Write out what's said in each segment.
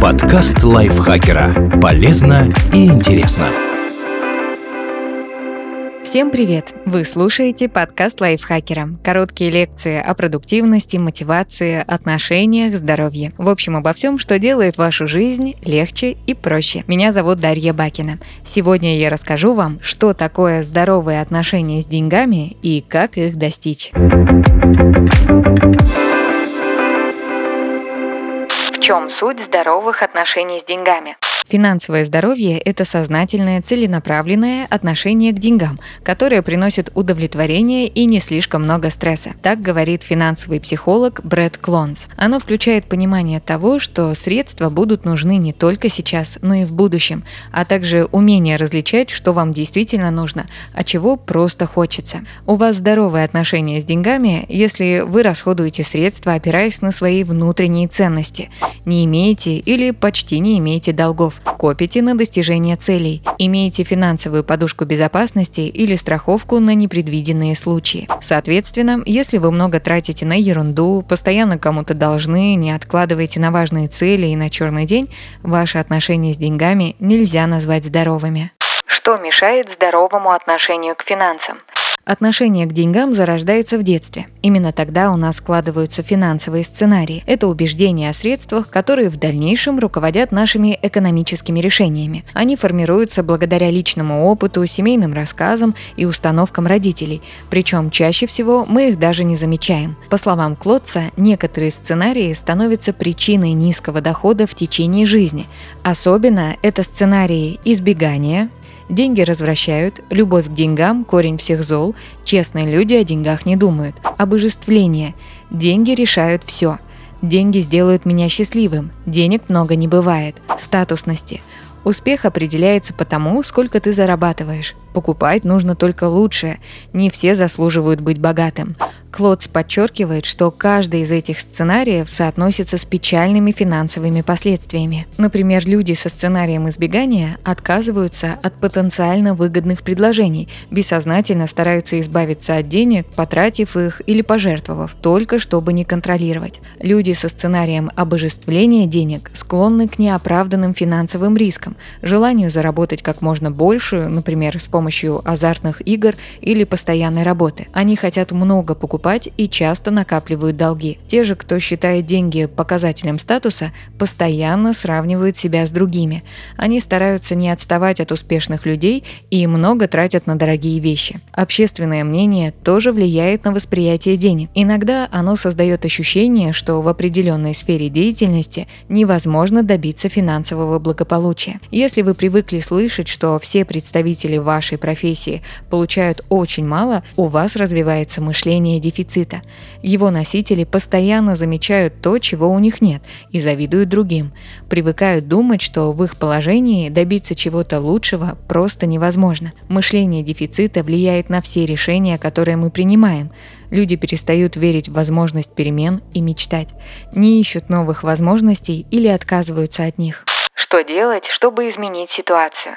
Подкаст лайфхакера. Полезно и интересно. Всем привет! Вы слушаете подкаст лайфхакера. Короткие лекции о продуктивности, мотивации, отношениях, здоровье. В общем, обо всем, что делает вашу жизнь легче и проще. Меня зовут Дарья Бакина. Сегодня я расскажу вам, что такое здоровые отношения с деньгами и как их достичь. Чем суть здоровых отношений с деньгами? Финансовое здоровье – это сознательное, целенаправленное отношение к деньгам, которое приносит удовлетворение и не слишком много стресса. Так говорит финансовый психолог Брэд Клонс. Оно включает понимание того, что средства будут нужны не только сейчас, но и в будущем, а также умение различать, что вам действительно нужно, а чего просто хочется. У вас здоровое отношение с деньгами, если вы расходуете средства, опираясь на свои внутренние ценности, не имеете или почти не имеете долгов, копите на достижение целей, имеете финансовую подушку безопасности или страховку на непредвиденные случаи. Соответственно, если вы много тратите на ерунду, постоянно кому-то должны, не откладываете на важные цели и на черный день, ваши отношения с деньгами нельзя назвать здоровыми. Что мешает здоровому отношению к финансам? Отношение к деньгам зарождается в детстве. Именно тогда у нас складываются финансовые сценарии. Это убеждения о средствах, которые в дальнейшем руководят нашими экономическими решениями. Они формируются благодаря личному опыту, семейным рассказам и установкам родителей. Причем чаще всего мы их даже не замечаем. По словам Клотца, некоторые сценарии становятся причиной низкого дохода в течение жизни. Особенно это сценарии избегания, Деньги развращают, любовь к деньгам – корень всех зол, честные люди о деньгах не думают. Обожествление. Деньги решают все. Деньги сделают меня счастливым. Денег много не бывает. Статусности. Успех определяется по тому, сколько ты зарабатываешь. Покупать нужно только лучшее. Не все заслуживают быть богатым. Клодс подчеркивает, что каждый из этих сценариев соотносится с печальными финансовыми последствиями. Например, люди со сценарием избегания отказываются от потенциально выгодных предложений, бессознательно стараются избавиться от денег, потратив их или пожертвовав, только чтобы не контролировать. Люди со сценарием обожествления денег склонны к неоправданным финансовым рискам, желанию заработать как можно больше, например, с помощью азартных игр или постоянной работы. Они хотят много покупать покупать и часто накапливают долги. Те же, кто считает деньги показателем статуса, постоянно сравнивают себя с другими. Они стараются не отставать от успешных людей и много тратят на дорогие вещи. Общественное мнение тоже влияет на восприятие денег. Иногда оно создает ощущение, что в определенной сфере деятельности невозможно добиться финансового благополучия. Если вы привыкли слышать, что все представители вашей профессии получают очень мало, у вас развивается мышление дефицита. Его носители постоянно замечают то, чего у них нет, и завидуют другим. Привыкают думать, что в их положении добиться чего-то лучшего просто невозможно. Мышление дефицита влияет на все решения, которые мы принимаем. Люди перестают верить в возможность перемен и мечтать, не ищут новых возможностей или отказываются от них. Что делать, чтобы изменить ситуацию?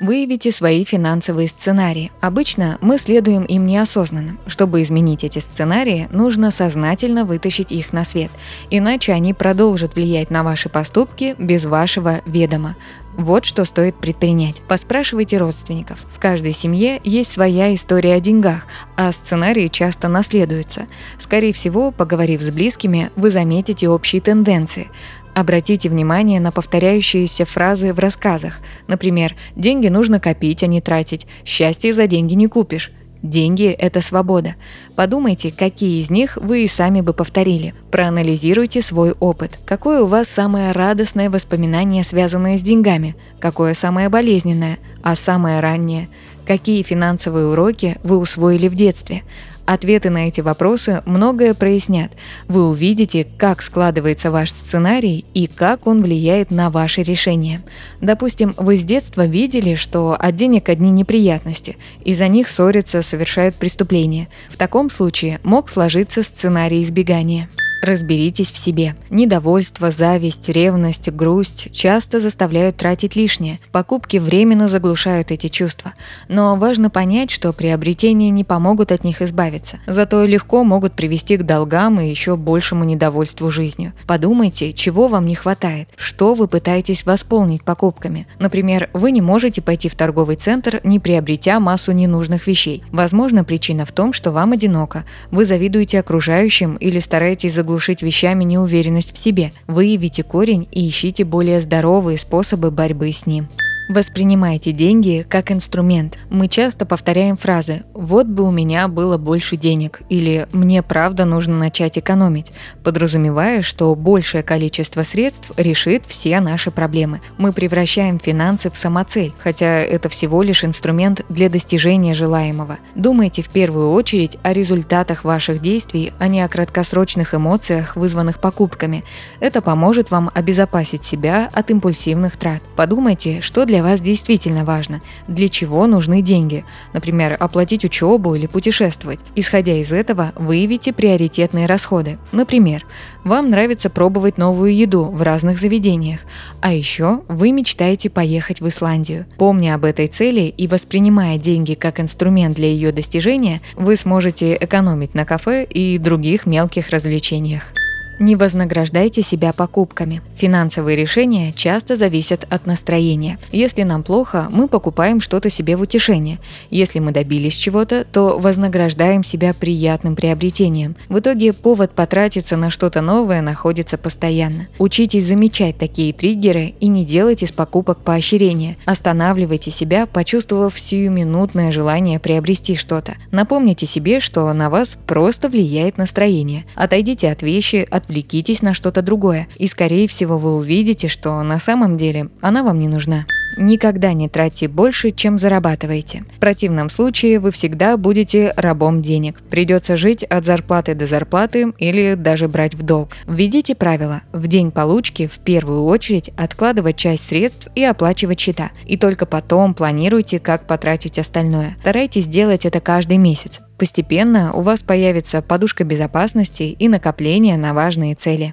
Выявите свои финансовые сценарии. Обычно мы следуем им неосознанно. Чтобы изменить эти сценарии, нужно сознательно вытащить их на свет, иначе они продолжат влиять на ваши поступки без вашего ведома. Вот что стоит предпринять. Поспрашивайте родственников. В каждой семье есть своя история о деньгах, а сценарии часто наследуются. Скорее всего, поговорив с близкими, вы заметите общие тенденции. Обратите внимание на повторяющиеся фразы в рассказах. Например, «деньги нужно копить, а не тратить», «счастье за деньги не купишь», Деньги – это свобода. Подумайте, какие из них вы и сами бы повторили. Проанализируйте свой опыт. Какое у вас самое радостное воспоминание, связанное с деньгами? Какое самое болезненное? А самое раннее? Какие финансовые уроки вы усвоили в детстве? Ответы на эти вопросы многое прояснят. Вы увидите, как складывается ваш сценарий и как он влияет на ваши решения. Допустим, вы с детства видели, что от денег одни неприятности, из-за них ссорятся, совершают преступления. В таком случае мог сложиться сценарий избегания. Разберитесь в себе. Недовольство, зависть, ревность, грусть часто заставляют тратить лишнее. Покупки временно заглушают эти чувства. Но важно понять, что приобретения не помогут от них избавиться. Зато легко могут привести к долгам и еще большему недовольству жизнью. Подумайте, чего вам не хватает, что вы пытаетесь восполнить покупками. Например, вы не можете пойти в торговый центр, не приобретя массу ненужных вещей. Возможно, причина в том, что вам одиноко, вы завидуете окружающим или стараетесь заглушить заглушить вещами неуверенность в себе. Выявите корень и ищите более здоровые способы борьбы с ним. Воспринимайте деньги как инструмент. Мы часто повторяем фразы «вот бы у меня было больше денег» или «мне правда нужно начать экономить», подразумевая, что большее количество средств решит все наши проблемы. Мы превращаем финансы в самоцель, хотя это всего лишь инструмент для достижения желаемого. Думайте в первую очередь о результатах ваших действий, а не о краткосрочных эмоциях, вызванных покупками. Это поможет вам обезопасить себя от импульсивных трат. Подумайте, что для для вас действительно важно, для чего нужны деньги, например, оплатить учебу или путешествовать. Исходя из этого, выявите приоритетные расходы. Например, вам нравится пробовать новую еду в разных заведениях, а еще вы мечтаете поехать в Исландию. Помня об этой цели и воспринимая деньги как инструмент для ее достижения, вы сможете экономить на кафе и других мелких развлечениях. Не вознаграждайте себя покупками. Финансовые решения часто зависят от настроения. Если нам плохо, мы покупаем что-то себе в утешение. Если мы добились чего-то, то вознаграждаем себя приятным приобретением. В итоге повод потратиться на что-то новое находится постоянно. Учитесь замечать такие триггеры и не делайте из покупок поощрения. Останавливайте себя, почувствовав сиюминутное желание приобрести что-то. Напомните себе, что на вас просто влияет настроение. Отойдите от вещи, от отвлекитесь на что-то другое, и скорее всего вы увидите, что на самом деле она вам не нужна. Никогда не тратьте больше, чем зарабатываете. В противном случае вы всегда будете рабом денег. Придется жить от зарплаты до зарплаты или даже брать в долг. Введите правило. В день получки в первую очередь откладывать часть средств и оплачивать счета. И только потом планируйте, как потратить остальное. Старайтесь делать это каждый месяц. Постепенно у вас появится подушка безопасности и накопление на важные цели.